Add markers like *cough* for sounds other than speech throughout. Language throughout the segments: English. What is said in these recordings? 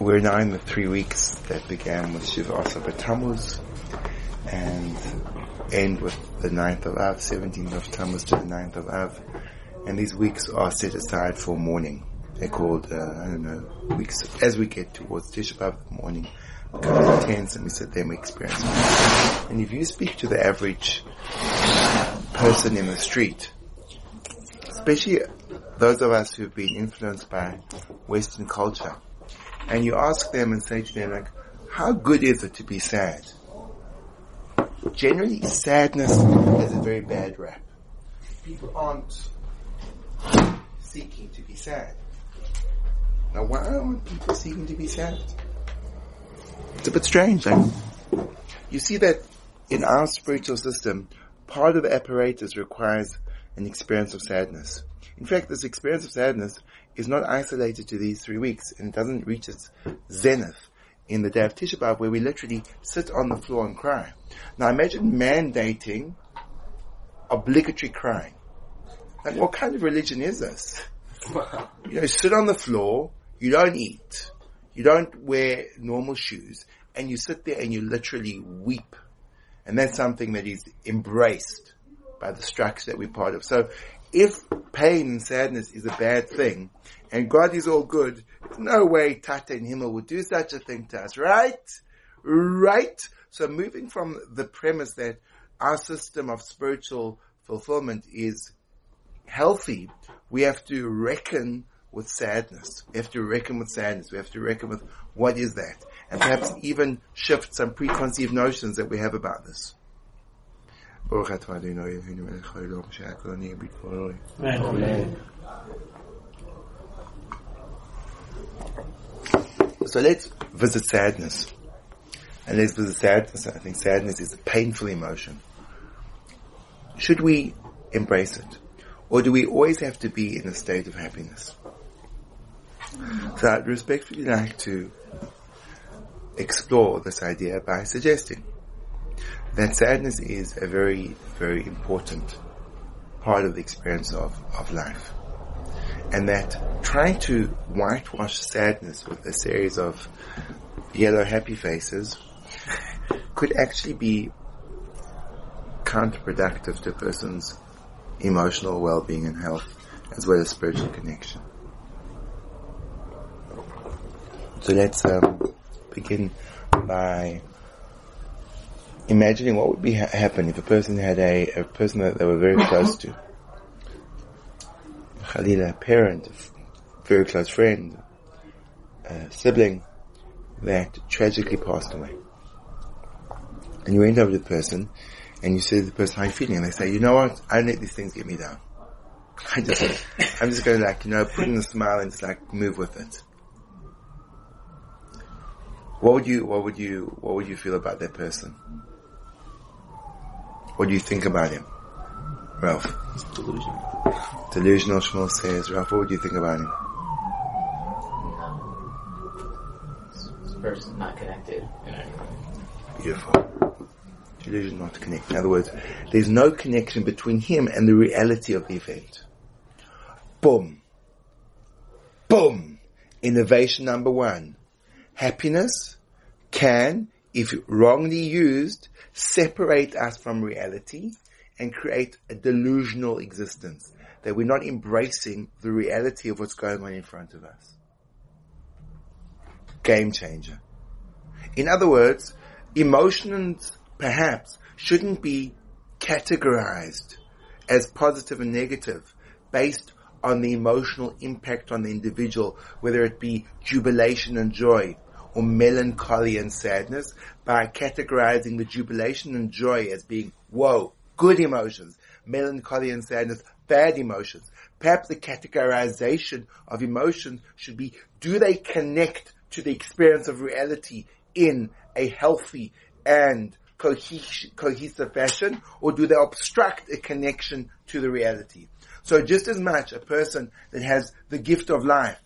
we're now in the three weeks that began with Shiva Asar Tammuz and end with the 9th of Av, 17th of Tammuz to the 9th of Av. And these weeks are set aside for mourning. They're called, uh, I don't know, weeks, as we get towards Tisha B'Av, the mourning becomes intense and we sit there and we experience it. And if you speak to the average person in the street, especially those of us who've been influenced by Western culture, and you ask them and say to them like, how good is it to be sad? Generally, sadness has a very bad rap. People aren't seeking to be sad. Now, why aren't people seeking to be sad? It's a bit strange. Like, you see that in our spiritual system, part of the apparatus requires an experience of sadness. In fact, this experience of sadness is not isolated to these three weeks and doesn't reach its zenith in the day of Tisha B'Av where we literally sit on the floor and cry. Now imagine mandating obligatory crying. Like what kind of religion is this? You know, sit on the floor, you don't eat, you don't wear normal shoes, and you sit there and you literally weep. And that's something that is embraced by the structure that we're part of. So if pain and sadness is a bad thing, and God is all good, there's no way Tata in Himmel would do such a thing to us, right? Right? So moving from the premise that our system of spiritual fulfillment is healthy, we have to reckon with sadness. We have to reckon with sadness. We have to reckon with what is that? And perhaps even shift some preconceived notions that we have about this. Amen. So let's visit sadness. And let's visit sadness. I think sadness is a painful emotion. Should we embrace it? Or do we always have to be in a state of happiness? So I'd respectfully like to explore this idea by suggesting that sadness is a very, very important part of the experience of, of life. And that trying to whitewash sadness with a series of yellow happy faces *laughs* could actually be counterproductive to a person's emotional well-being and health as well as spiritual connection. So let's um, begin by imagining what would be ha- happen if a person had a, a person that they were very close to. Khalila, a parent, very close friend, a sibling that tragically passed away. And you went over to the person and you said to the person, how are you feeling? And they say, you know what? I don't let these things get me down. *laughs* I just, I'm just going to like, you know, put in a smile and just like move with it. What would you, what would you, what would you feel about that person? What do you think about him? Ralph? It's delusional. Delusional, Shmuel says. Ralph, what would you think about him? Person not connected in any way. Beautiful. Delusion not connected. In other words, there's no connection between him and the reality of the event. Boom. Boom. Innovation number one. Happiness can, if wrongly used, separate us from reality and create a delusional existence. That we're not embracing the reality of what's going on in front of us. Game changer. In other words, emotions perhaps shouldn't be categorized as positive and negative based on the emotional impact on the individual, whether it be jubilation and joy or melancholy and sadness, by categorizing the jubilation and joy as being, whoa, good emotions, melancholy and sadness, bad emotions. Perhaps the categorization of emotions should be, do they connect to the experience of reality in a healthy and cohesive fashion, or do they obstruct a connection to the reality? So just as much a person that has the gift of life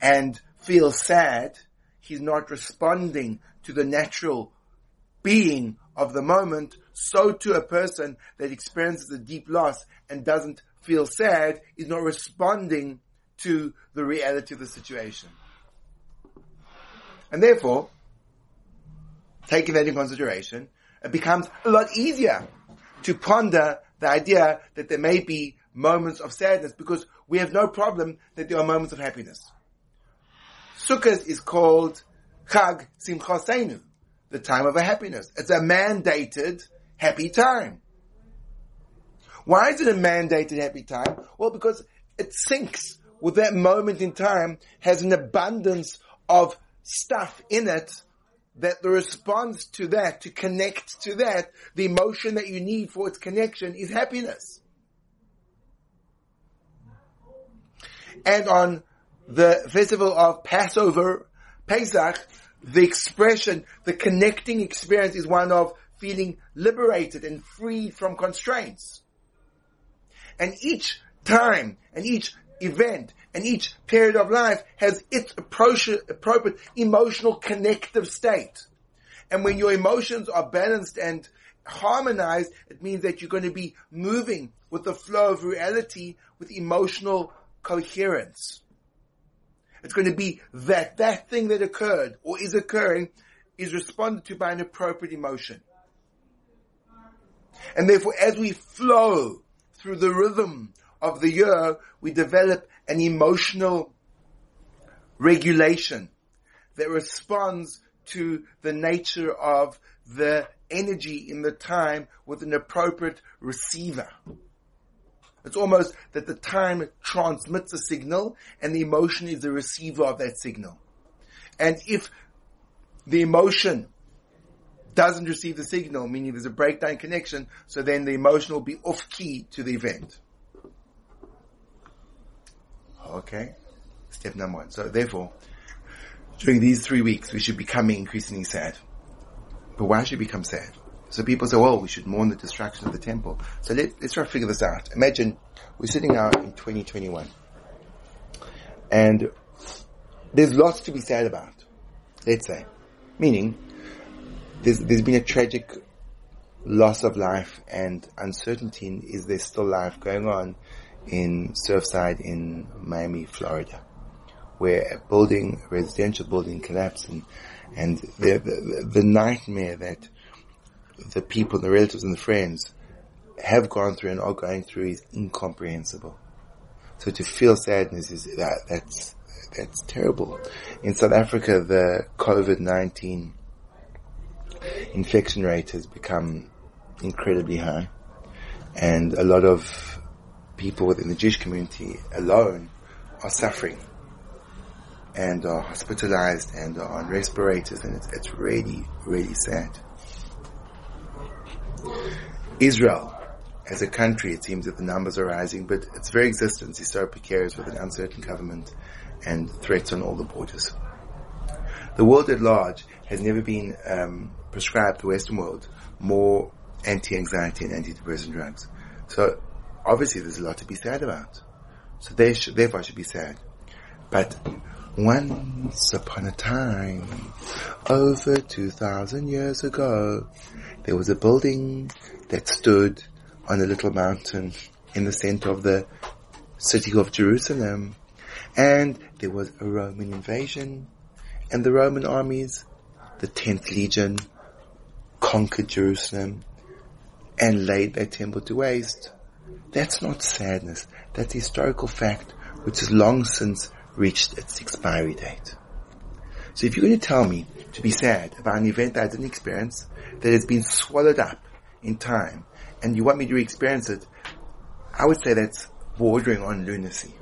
and feels sad, he's not responding to the natural being of the moment, so to a person that experiences a deep loss and doesn't feel sad is not responding to the reality of the situation. And therefore, taking that in consideration, it becomes a lot easier to ponder the idea that there may be moments of sadness because we have no problem that there are moments of happiness. Sukkot is called Chag Simchaseinu, the time of a happiness. It's a mandated happy time. Why is it a mandated happy time? Well, because it syncs with that moment in time, has an abundance of stuff in it that the response to that, to connect to that, the emotion that you need for its connection is happiness. And on the festival of Passover, Pesach, the expression, the connecting experience is one of feeling liberated and freed from constraints. And each time and each event and each period of life has its appropriate, emotional connective state. And when your emotions are balanced and harmonized, it means that you're going to be moving with the flow of reality with emotional coherence. It's going to be that that thing that occurred or is occurring is responded to by an appropriate emotion. And therefore, as we flow through the rhythm of the year, we develop an emotional regulation that responds to the nature of the energy in the time with an appropriate receiver. It's almost that the time transmits a signal and the emotion is the receiver of that signal. And if the emotion doesn't receive the signal, meaning there's a breakdown connection, so then the emotion will be off key to the event. Okay? Step number one. So therefore, during these three weeks, we should become increasingly sad. But why should we become sad? So people say, well, we should mourn the destruction of the temple. So let, us try to figure this out. Imagine we're sitting now in 2021. And there's lots to be sad about, let's say. Meaning, there's, there's been a tragic loss of life and uncertainty. Is there still life going on in Surfside in Miami, Florida, where a building, a residential building collapsed and, and the, the, the nightmare that the people, the relatives and the friends have gone through and are going through is incomprehensible. So to feel sadness is that, that's, that's terrible. In South Africa, the COVID-19 infection rate has become incredibly high and a lot of people within the Jewish community alone are suffering and are hospitalized and are on respirators and it's, it's really, really sad. Israel, as a country, it seems that the numbers are rising, but its very existence is so precarious with an uncertain government and threats on all the borders. The world at large has never been um, prescribed, the Western world, more anti-anxiety and antidepressant drugs. So obviously there's a lot to be sad about. So they should, therefore I should be sad. But once upon a time, over 2,000 years ago, there was a building that stood on a little mountain in the center of the city of Jerusalem. And there was a Roman invasion and the Roman armies, the 10th legion, conquered Jerusalem and laid their temple to waste. That's not sadness. That's a historical fact which has long since reached its expiry date. So if you're going to tell me to be sad about an event that I didn't experience, that has been swallowed up in time, and you want me to re-experience it, I would say that's bordering on lunacy.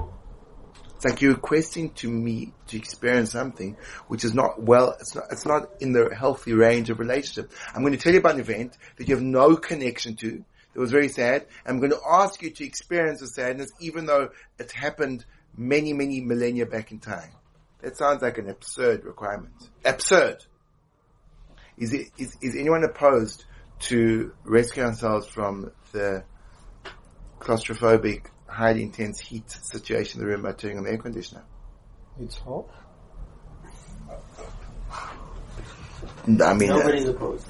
It's like you're requesting to me to experience something which is not well, it's not, it's not in the healthy range of relationship. I'm going to tell you about an event that you have no connection to, that was very sad. I'm going to ask you to experience the sadness even though it happened many, many millennia back in time. That sounds like an absurd requirement. Absurd. Is, it, is, is anyone opposed to rescue ourselves from the claustrophobic, highly intense heat situation in the room by turning on the air conditioner? It's hot. I mean, Nobody's uh, opposed.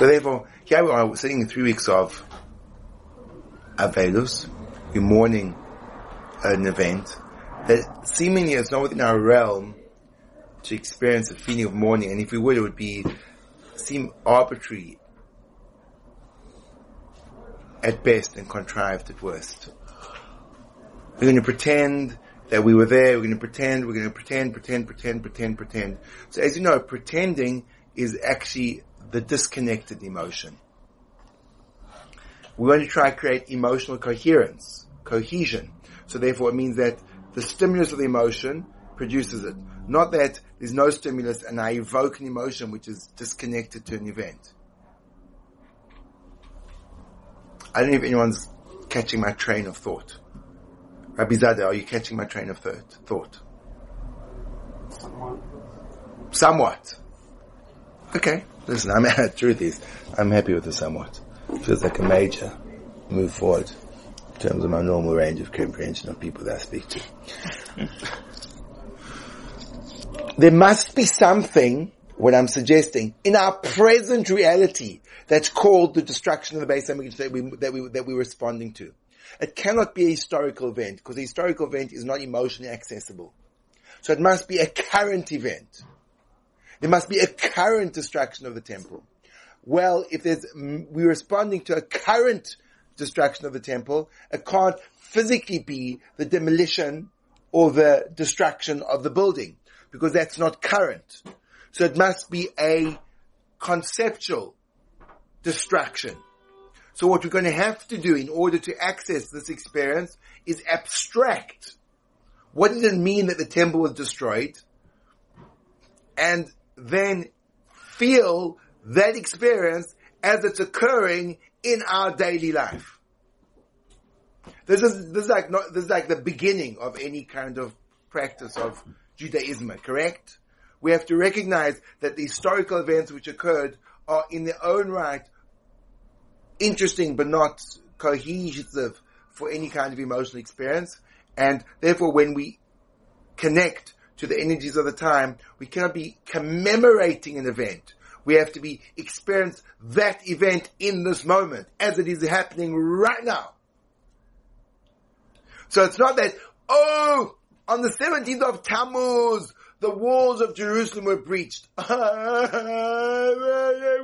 So therefore, here we are sitting in three weeks of Avelus. We're mourning an event that seemingly is not within our realm to experience a feeling of mourning. And if we would, it would be, seem arbitrary at best and contrived at worst. We're going to pretend that we were there. We're going to pretend. We're going to pretend, pretend, pretend, pretend, pretend. So as you know, pretending is actually the disconnected emotion. We want to try to create emotional coherence, cohesion. So therefore it means that the stimulus of the emotion produces it. Not that there's no stimulus and I evoke an emotion which is disconnected to an event. I don't know if anyone's catching my train of thought. Rabbi Zada, are you catching my train of thought? Somewhat. Somewhat. Okay. Listen, I'm, *laughs* the truth is, I'm happy with the somewhat. Feels like a major move forward in terms of my normal range of comprehension of people that I speak to. there must be something, what I'm suggesting, in our present reality that's called the destruction of the base that we, that we, that we're responding to. It cannot be a historical event because a historical event is not emotionally accessible. So it must be a current event. There must be a current destruction of the temple. Well, if there's, we're responding to a current destruction of the temple, it can't physically be the demolition or the destruction of the building because that's not current. So it must be a conceptual destruction. So what we're going to have to do in order to access this experience is abstract. What did it mean that the temple was destroyed? And then feel that experience as it's occurring in our daily life. This is, this is like not, this is like the beginning of any kind of practice of Judaism, correct? We have to recognize that the historical events which occurred are in their own right interesting but not cohesive for any kind of emotional experience. And therefore when we connect to the energies of the time, we cannot be commemorating an event. We have to be experience that event in this moment as it is happening right now. So it's not that, oh, on the 17th of Tammuz, the walls of Jerusalem were breached. *laughs* the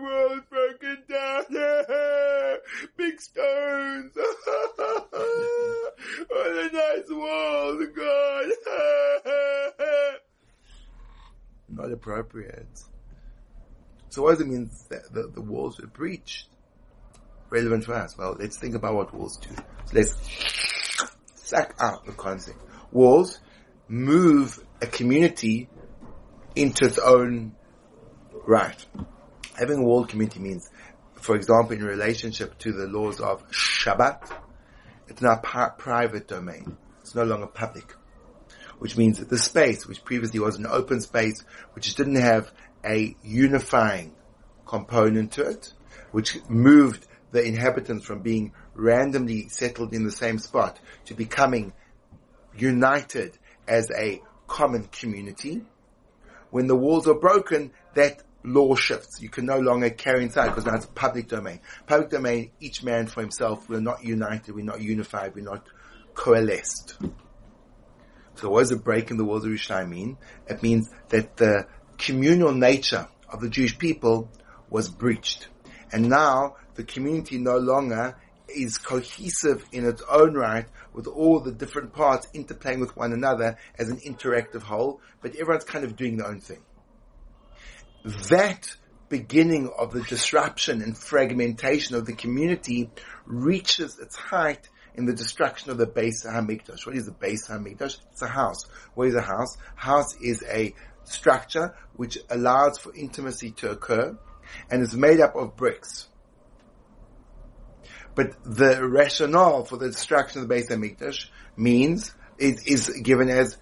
walls broken down. *laughs* Big stones. *laughs* what a nice walls, God. Not appropriate. So what does it mean that the, the walls were breached? Relevant for us. Well, let's think about what walls do. So let's sack out the concept. Walls move a community into its own right. Having a walled community means, for example, in relationship to the laws of Shabbat, it's now private domain. It's no longer public. Which means that the space, which previously was an open space, which didn't have a unifying component to it, which moved the inhabitants from being randomly settled in the same spot to becoming united as a common community. When the walls are broken, that law shifts. You can no longer carry inside because now it's public domain. Public domain, each man for himself. We're not united. We're not unified. We're not coalesced. So what does a break in the walls of Yerushalayim mean? It means that the communal nature of the Jewish people was breached. And now the community no longer is cohesive in its own right with all the different parts interplaying with one another as an interactive whole, but everyone's kind of doing their own thing. That beginning of the disruption and fragmentation of the community reaches its height in the destruction of the Beis HaMikdash. What is the Beis HaMikdash? It's a house. What is a house? House is a structure which allows for intimacy to occur and is made up of bricks. But the rationale for the destruction of the Beis Hamikdash means it is given as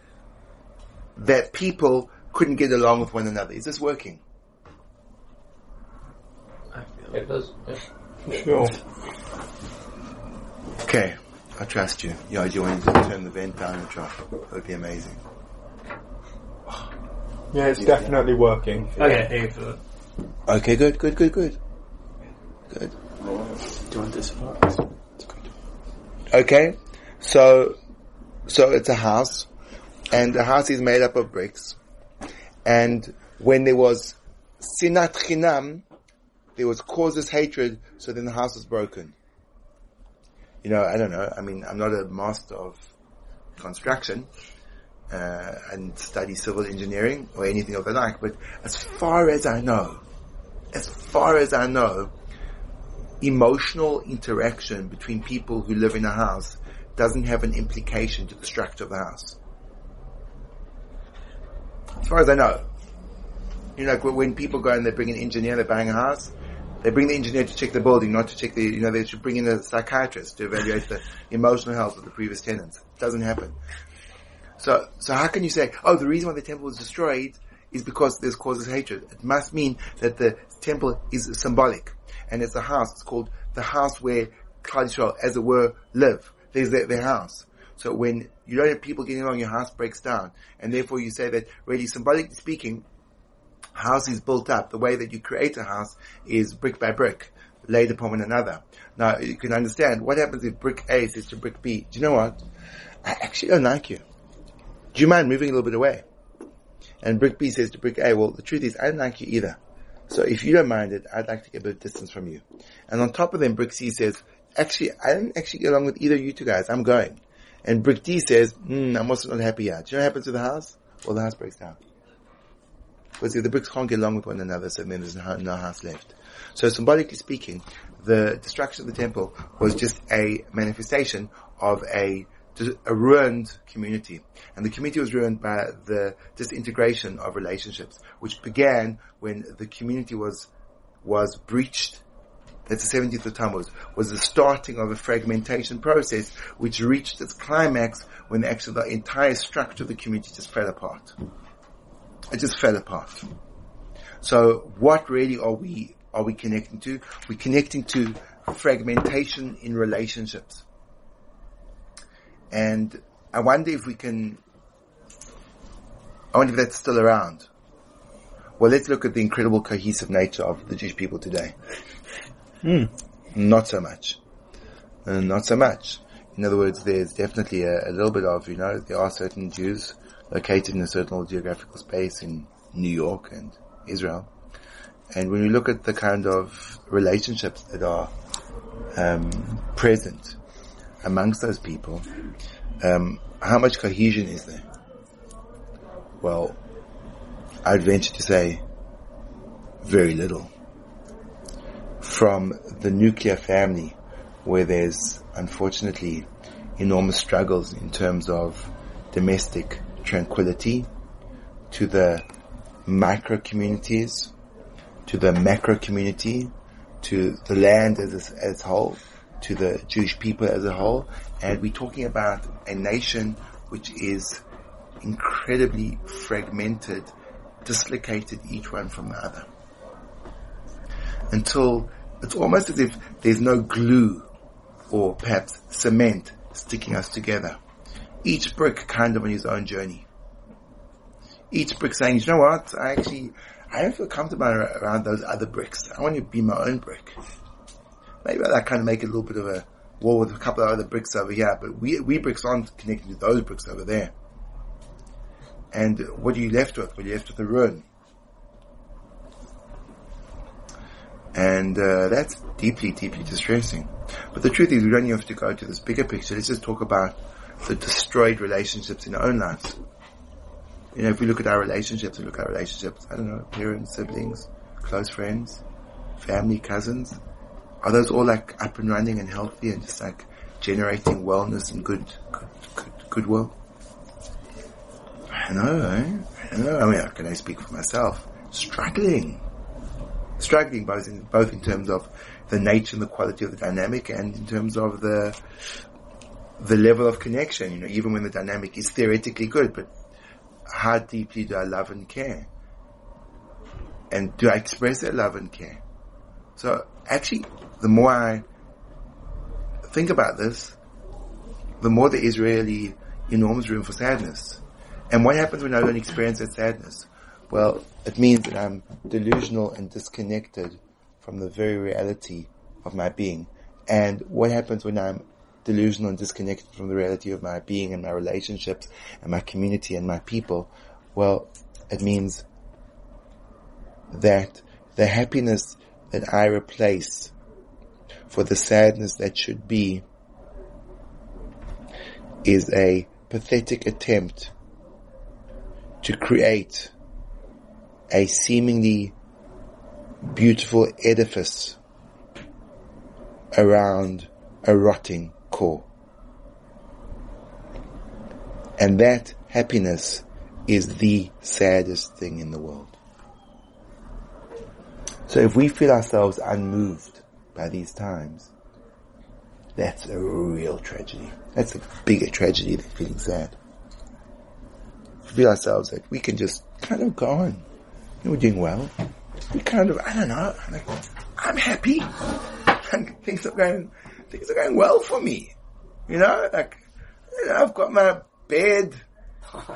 that people couldn't get along with one another. Is this working? It does. Yeah. Sure. Okay, I trust you. Yeah, do you want to turn the vent down and try? That would be amazing. Yeah, it's definitely working. Oh, okay, here Okay, good, good, good, good. Good. Do you want this box. Okay, so so it's a house, and the house is made up of bricks. And when there was sinat chinam, there was causes hatred, so then the house was broken. You know, I don't know. I mean, I'm not a master of construction uh, and study civil engineering or anything of the like, but as far as I know, as far as I know, emotional interaction between people who live in a house doesn't have an implication to the structure of the house. As far as I know. You know, like when people go and they bring an engineer, they're buying a house, they bring the engineer to check the building, not to check the, you know, they should bring in a psychiatrist to evaluate the emotional health of the previous tenants. It doesn't happen. So, so how can you say, oh, the reason why the temple was destroyed is because this causes hatred? It must mean that the temple is symbolic. And it's a house. It's called the house where Klal as it were, live. There's their, their house. So when you don't have people getting along, your house breaks down. And therefore you say that really symbolically speaking, house is built up. The way that you create a house is brick by brick, laid upon one another. Now you can understand what happens if brick A says to brick B, do you know what? I actually don't like you. Do you mind moving a little bit away? And brick B says to brick A, well, the truth is I don't like you either. So if you don't mind it, I'd like to get a bit of distance from you. And on top of them, brick C says, actually, I don't actually get along with either of you two guys. I'm going. And brick D says, I'm also not happy yet. Do you know what happens to the house? Well, the house breaks down. Because the bricks can't get along with one another, so then there's no, no house left. So symbolically speaking, the destruction of the temple was just a manifestation of a a ruined community. And the community was ruined by the disintegration of relationships, which began when the community was, was breached. That's the 17th of Tammuz, was the starting of a fragmentation process, which reached its climax when actually the entire structure of the community just fell apart. It just fell apart. So what really are we, are we connecting to? We're connecting to fragmentation in relationships. And I wonder if we can, I wonder if that's still around. Well, let's look at the incredible cohesive nature of the Jewish people today. Hmm. Not so much. Uh, not so much. In other words, there's definitely a, a, little bit of, you know, there are certain Jews located in a certain geographical space in New York and Israel. And when we look at the kind of relationships that are um, present amongst those people, um, how much cohesion is there? Well, I'd venture to say very little. From the nuclear family, where there's unfortunately enormous struggles in terms of domestic tranquility, to the micro communities, to the macro community, to the land as a, as whole, to the Jewish people as a whole, and we're talking about a nation which is incredibly fragmented, dislocated each one from the other. Until it's almost as if there's no glue or perhaps cement sticking us together. Each brick kind of on his own journey. Each brick saying, you know what, I actually, I don't feel comfortable around those other bricks. I want to be my own brick maybe that kind of make a little bit of a wall with a couple of other bricks over here, but we, we bricks aren't connected to those bricks over there. And what are you left with? Well, you're left with a ruin. And uh, that's deeply, deeply distressing. But the truth is, we don't have to go to this bigger picture. Let's just talk about the destroyed relationships in our own lives. You know, if we look at our relationships, we look at our relationships, I don't know, parents, siblings, close friends, family, cousins, are those all like up and running and healthy and just like generating wellness and good, good, good goodwill? I know, eh? I know. I mean, can I speak for myself? Struggling. Struggling both in, both in terms of the nature and the quality of the dynamic and in terms of the, the level of connection, you know, even when the dynamic is theoretically good, but how deeply do I love and care? And do I express that love and care? So actually, the more I think about this, the more there is really enormous room for sadness. And what happens when I don't experience that sadness? Well, it means that I'm delusional and disconnected from the very reality of my being. And what happens when I'm delusional and disconnected from the reality of my being and my relationships and my community and my people? Well, it means that the happiness that I replace for the sadness that should be is a pathetic attempt to create a seemingly beautiful edifice around a rotting core. And that happiness is the saddest thing in the world. So if we feel ourselves unmoved by these times, that's a real tragedy. That's a bigger tragedy than feeling sad. We feel ourselves like we can just kind of go on. We're doing well. We kind of, I don't know, I'm happy. *laughs* things are going, things are going well for me. You know, like, you know, I've got my bed,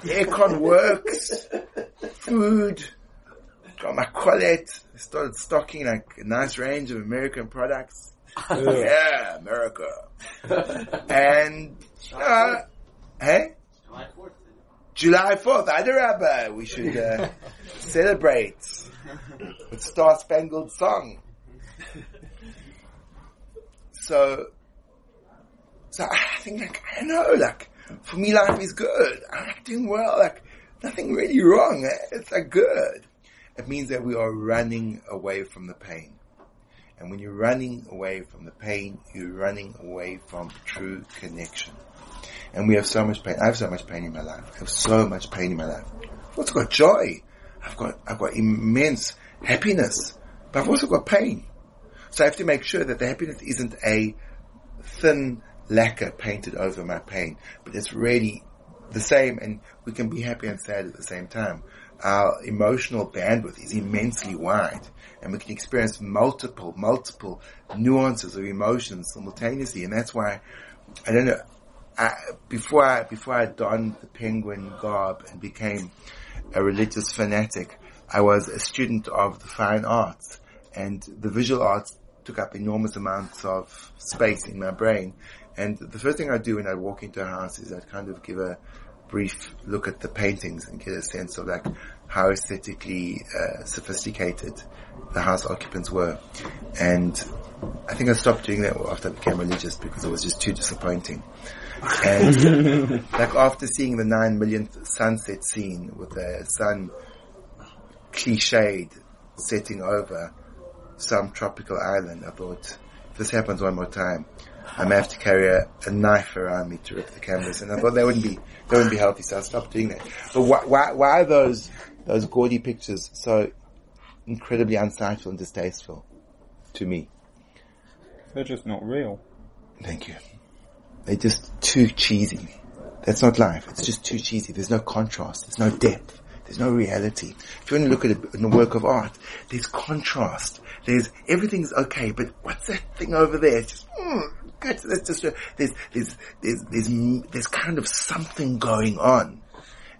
the aircon *laughs* works, food, got my Colette, started stocking like a nice range of American products. yeah, America. *laughs* and, uh, hey? July 4th. July 4th, Adarabba, we should uh, *laughs* celebrate with Star Spangled Song. So, so I think like, I don't know, like, for me life is good. I'm like doing well, like, nothing really wrong. It's like good. It means that we are running away from the pain. And when you're running away from the pain, you're running away from true connection. And we have so much pain. I have so much pain in my life. I have so much pain in my life. I've also got joy. I've got, I've got immense happiness, but I've also got pain. So I have to make sure that the happiness isn't a thin lacquer painted over my pain, but it's really the same and we can be happy and sad at the same time. Our emotional bandwidth is immensely wide and we can experience multiple, multiple nuances of emotions simultaneously and that's why, I don't know, I, before I, before I donned the penguin garb and became a religious fanatic, I was a student of the fine arts and the visual arts took up enormous amounts of space in my brain. And the first thing I do when I walk into a house is I kind of give a brief look at the paintings and get a sense of like how aesthetically uh, sophisticated the house occupants were. And I think I stopped doing that after I became religious because it was just too disappointing. And *laughs* like after seeing the nine millionth sunset scene with the sun cliched setting over some tropical island, I thought, if this happens one more time, I may have to carry a, a, knife around me to rip the canvas. And I thought that wouldn't be, that wouldn't be healthy, so I stopped doing that. But why, why, why are those, those gaudy pictures so incredibly unsightful and distasteful to me? They're just not real. Thank you. They're just too cheesy. That's not life. It's just too cheesy. There's no contrast. There's no depth. There's no reality. If you want to look at a, work of art, there's contrast. There's everything's okay, but what's that thing over there? It's just mm, good. That's just there's there's there's there's there's kind of something going on,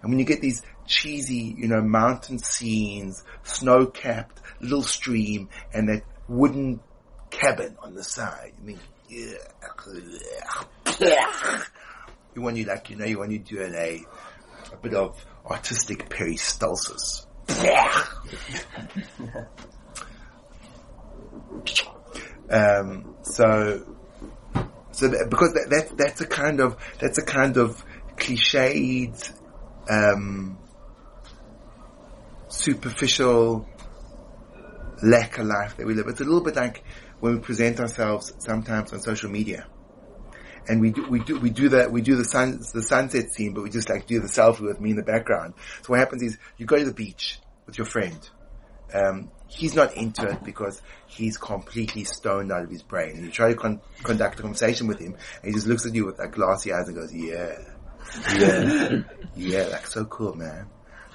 and when you get these cheesy, you know, mountain scenes, snow-capped little stream, and that wooden cabin on the side, I mean, yeah, *laughs* you want you like you know you want you doing a a bit of artistic peristalsis. *laughs* um, so, so that, because that, that, that's a kind of that's a kind of cliched, um, superficial lack of life that we live. It's a little bit like when we present ourselves sometimes on social media and we do, we do, we do that, we do the sun, the sunset scene, but we just like do the selfie with me in the background. So what happens is you go to the beach with your friend. Um, he's not into it because he's completely stoned out of his brain. And you try to con- conduct a conversation with him, and he just looks at you with like glassy eyes and goes, "Yeah, yeah, *laughs* yeah, like so cool, man,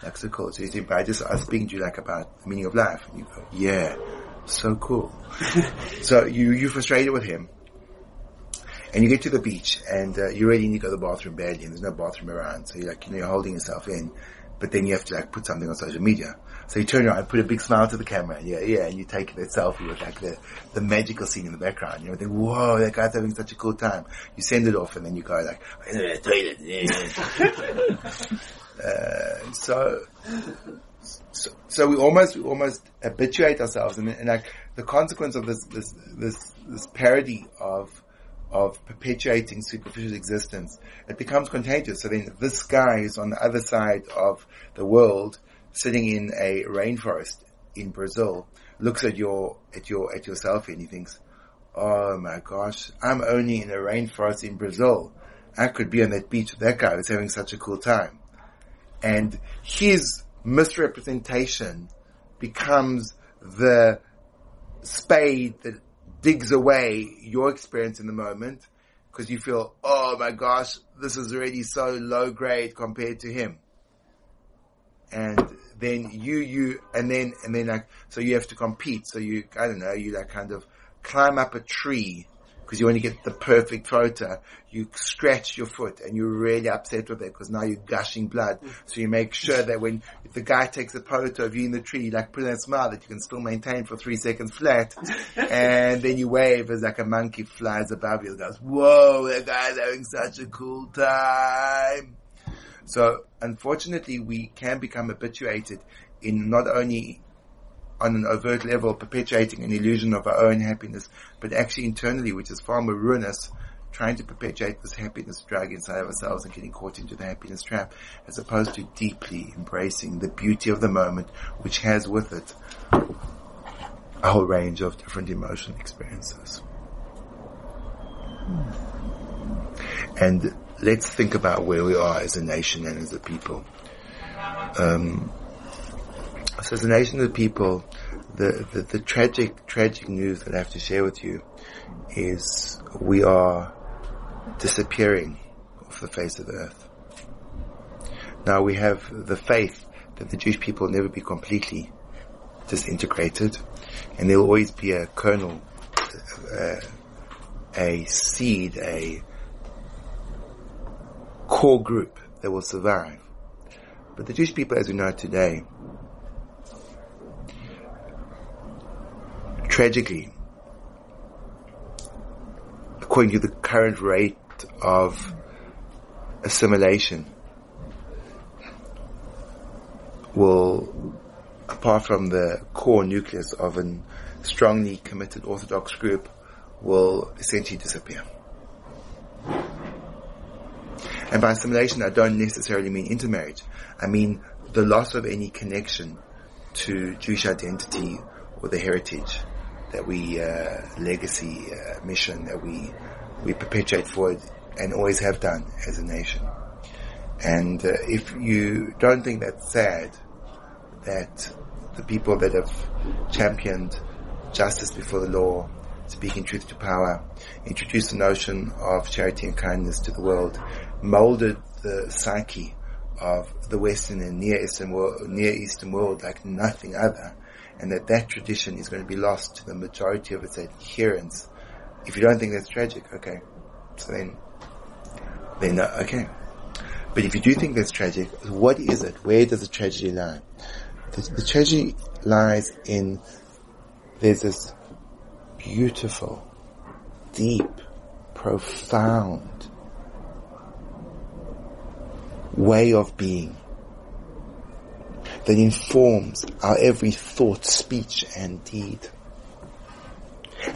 like so cool." So you think, I just I was speaking to you like about the meaning of life, and you go, "Yeah, so cool." *laughs* so you you frustrated with him, and you get to the beach and uh, you really need to go to the bathroom badly and there's no bathroom around. So you're like, you know, you're holding yourself in but then you have to like put something on social media. So you turn around, put a big smile to the camera, yeah, yeah, and you take that selfie with like the, the magical scene in the background. You know, think, whoa, that guy's having such a cool time. You send it off and then you go like, *laughs* uh, so, so, so we almost, we almost habituate ourselves and, and like the consequence of this, this, this, this parody of, of perpetuating superficial existence, it becomes contagious. So then this guy is on the other side of the world, sitting in a rainforest in Brazil, looks at your, at your, at your selfie and he thinks, oh my gosh, I'm only in a rainforest in Brazil. I could be on that beach with that guy who's having such a cool time. And his misrepresentation becomes the spade that digs away your experience in the moment because you feel, oh my gosh, this is already so low grade compared to him. And then you, you, and then, and then like, so you have to compete. So you, I don't know, you like kind of climb up a tree because you want to get the perfect photo. You scratch your foot and you're really upset with it because now you're gushing blood. Mm. So you make sure that when if the guy takes a photo of you in the tree, like put in a smile that you can still maintain for three seconds flat. *laughs* and then you wave as like a monkey flies above you and goes, whoa, that guy's having such a cool time. So unfortunately we can become habituated in not only on an overt level perpetuating an illusion of our own happiness, but actually internally, which is far more ruinous, trying to perpetuate this happiness drug inside of ourselves and getting caught into the happiness trap, as opposed to deeply embracing the beauty of the moment, which has with it a whole range of different emotional experiences. And let's think about where we are as a nation and as a people. Um, so as a nation of people, the, the, the tragic, tragic news that I have to share with you is we are disappearing off the face of the earth. Now we have the faith that the Jewish people will never be completely disintegrated and there will always be a kernel, uh, a seed, a core group that will survive. But the Jewish people as we know today tragically, according to the current rate of assimilation, will, apart from the core nucleus of a strongly committed Orthodox group, will essentially disappear. And by assimilation, I don't necessarily mean intermarriage. I mean the loss of any connection to Jewish identity or the heritage that we uh, legacy uh, mission that we we perpetuate forward and always have done as a nation. And uh, if you don't think that's sad, that the people that have championed justice before the law, speaking truth to power, introduced the notion of charity and kindness to the world, molded the psyche of the Western and Near Eastern world, Near Eastern world like nothing other, and that that tradition is going to be lost to the majority of its adherents. If you don't think that's tragic, okay, so then, then uh, okay. But if you do think that's tragic, what is it? Where does the tragedy lie? The, the tragedy lies in there's this beautiful, deep, profound way of being that informs our every thought, speech and deed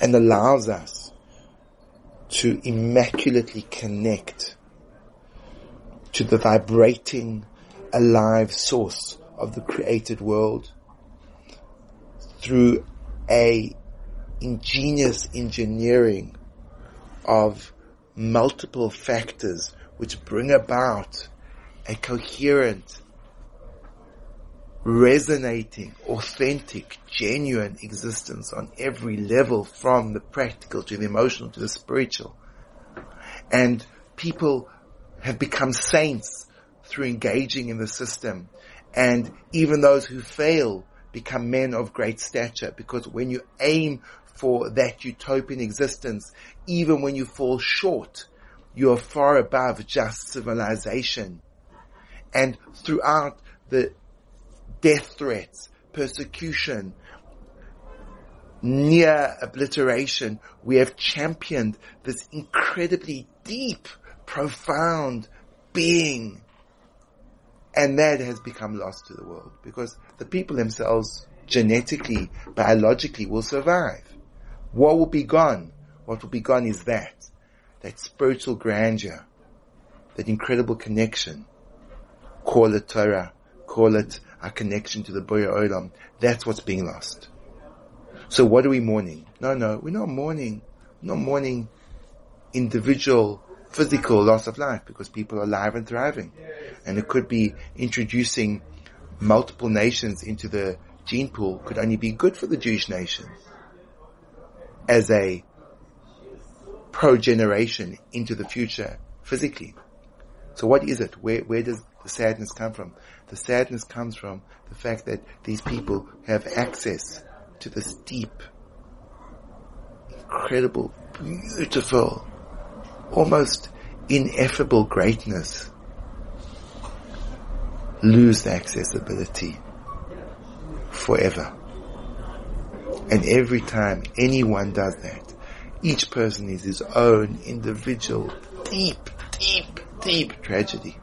and allows us to immaculately connect to the vibrating, alive source of the created world through a ingenious engineering of multiple factors which bring about a coherent resonating, authentic, genuine existence on every level from the practical to the emotional to the spiritual. And people have become saints through engaging in the system. And even those who fail become men of great stature because when you aim for that utopian existence, even when you fall short, you are far above just civilization. And throughout the death threats, persecution, near obliteration, we have championed this incredibly deep, profound being. And that has become lost to the world because the people themselves genetically, biologically will survive. What will be gone? What will be gone is that, that spiritual grandeur, that incredible connection. Call it Torah, call it our connection to the Borei Olam. That's what's being lost. So what are we mourning? No, no, we're not mourning. We're not mourning individual physical loss of life because people are alive and thriving. And it could be introducing multiple nations into the gene pool could only be good for the Jewish nation as a progeneration into the future physically. So what is it? Where, where does the sadness come from? The sadness comes from the fact that these people have access to this deep, incredible, beautiful, almost ineffable greatness lose the accessibility forever. And every time anyone does that, each person is his own individual, deep, deep, deep tragedy.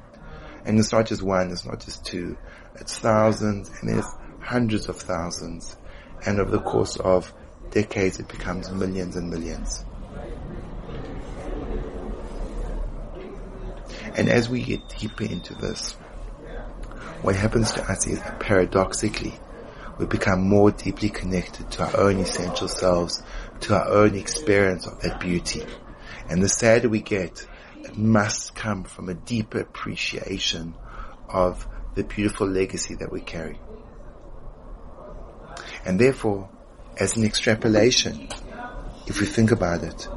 And it's not just one, it's not just two, it's thousands and there's hundreds of thousands. And over the course of decades it becomes millions and millions. And as we get deeper into this, what happens to us is paradoxically, we become more deeply connected to our own essential selves, to our own experience of that beauty. And the sadder we get, must come from a deeper appreciation of the beautiful legacy that we carry. And therefore, as an extrapolation, if we think about it,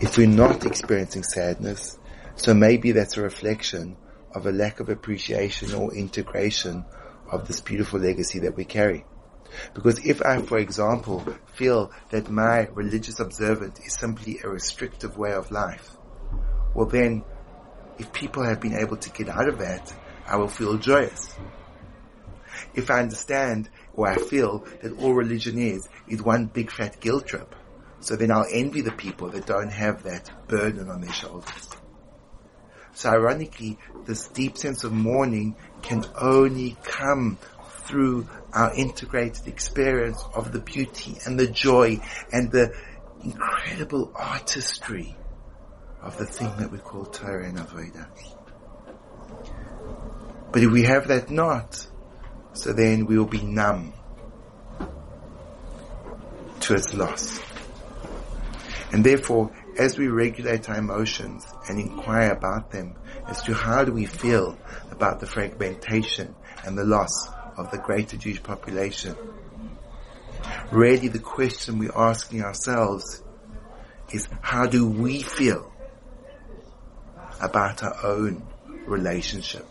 if we're not experiencing sadness, so maybe that's a reflection of a lack of appreciation or integration of this beautiful legacy that we carry. Because if I, for example, feel that my religious observance is simply a restrictive way of life, well then, if people have been able to get out of that, I will feel joyous. If I understand or I feel that all religion is, is one big fat guilt trip, so then I'll envy the people that don't have that burden on their shoulders. So ironically, this deep sense of mourning can only come through our integrated experience of the beauty and the joy and the incredible artistry of the thing that we call Torah and Avodah. But if we have that not, so then we will be numb to its loss. And therefore, as we regulate our emotions and inquire about them as to how do we feel about the fragmentation and the loss of the greater Jewish population, really the question we're asking ourselves is how do we feel about our own relationship?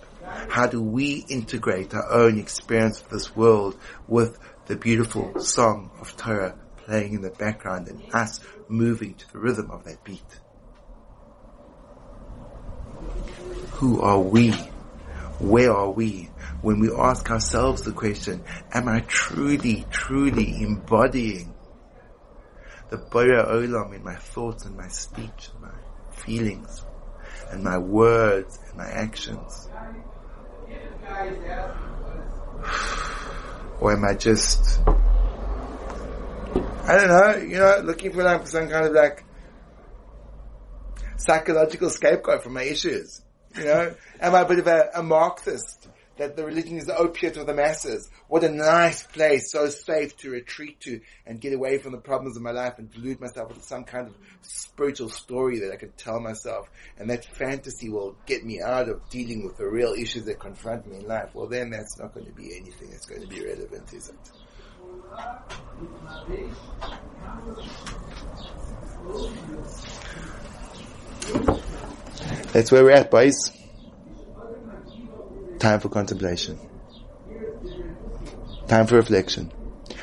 How do we integrate our own experience of this world with the beautiful song of Torah playing in the background and us moving to the rhythm of that beat. Who are we? Where are we? When we ask ourselves the question, am I truly, truly embodying the Borei Olam in my thoughts and my speech and my feelings and my words and my actions? Or am I just I don't know, you know, looking for like some kind of like psychological scapegoat for my issues. You know, am I a bit of a, a Marxist that the religion is the opiate of the masses? What a nice place, so safe to retreat to and get away from the problems of my life and delude myself with some kind of spiritual story that I could tell myself. And that fantasy will get me out of dealing with the real issues that confront me in life. Well, then that's not going to be anything that's going to be relevant, is it? That's where we're at, boys. Time for contemplation. Time for reflection.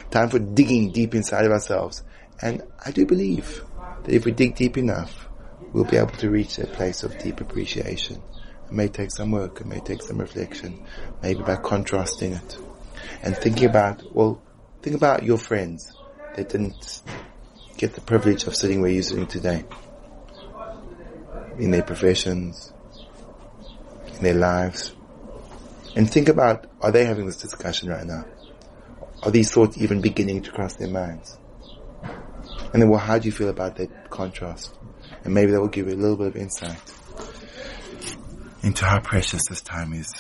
Time for digging deep inside of ourselves. And I do believe that if we dig deep enough, we'll be able to reach that place of deep appreciation It may take some work. It may take some reflection. Maybe by contrasting it. And thinking about, well, think about your friends that didn't get the privilege of sitting where you're sitting today. In their professions, in their lives. And think about, are they having this discussion right now? Are these thoughts even beginning to cross their minds? And then, well, how do you feel about that contrast? And maybe that will give you a little bit of insight into how precious this time is.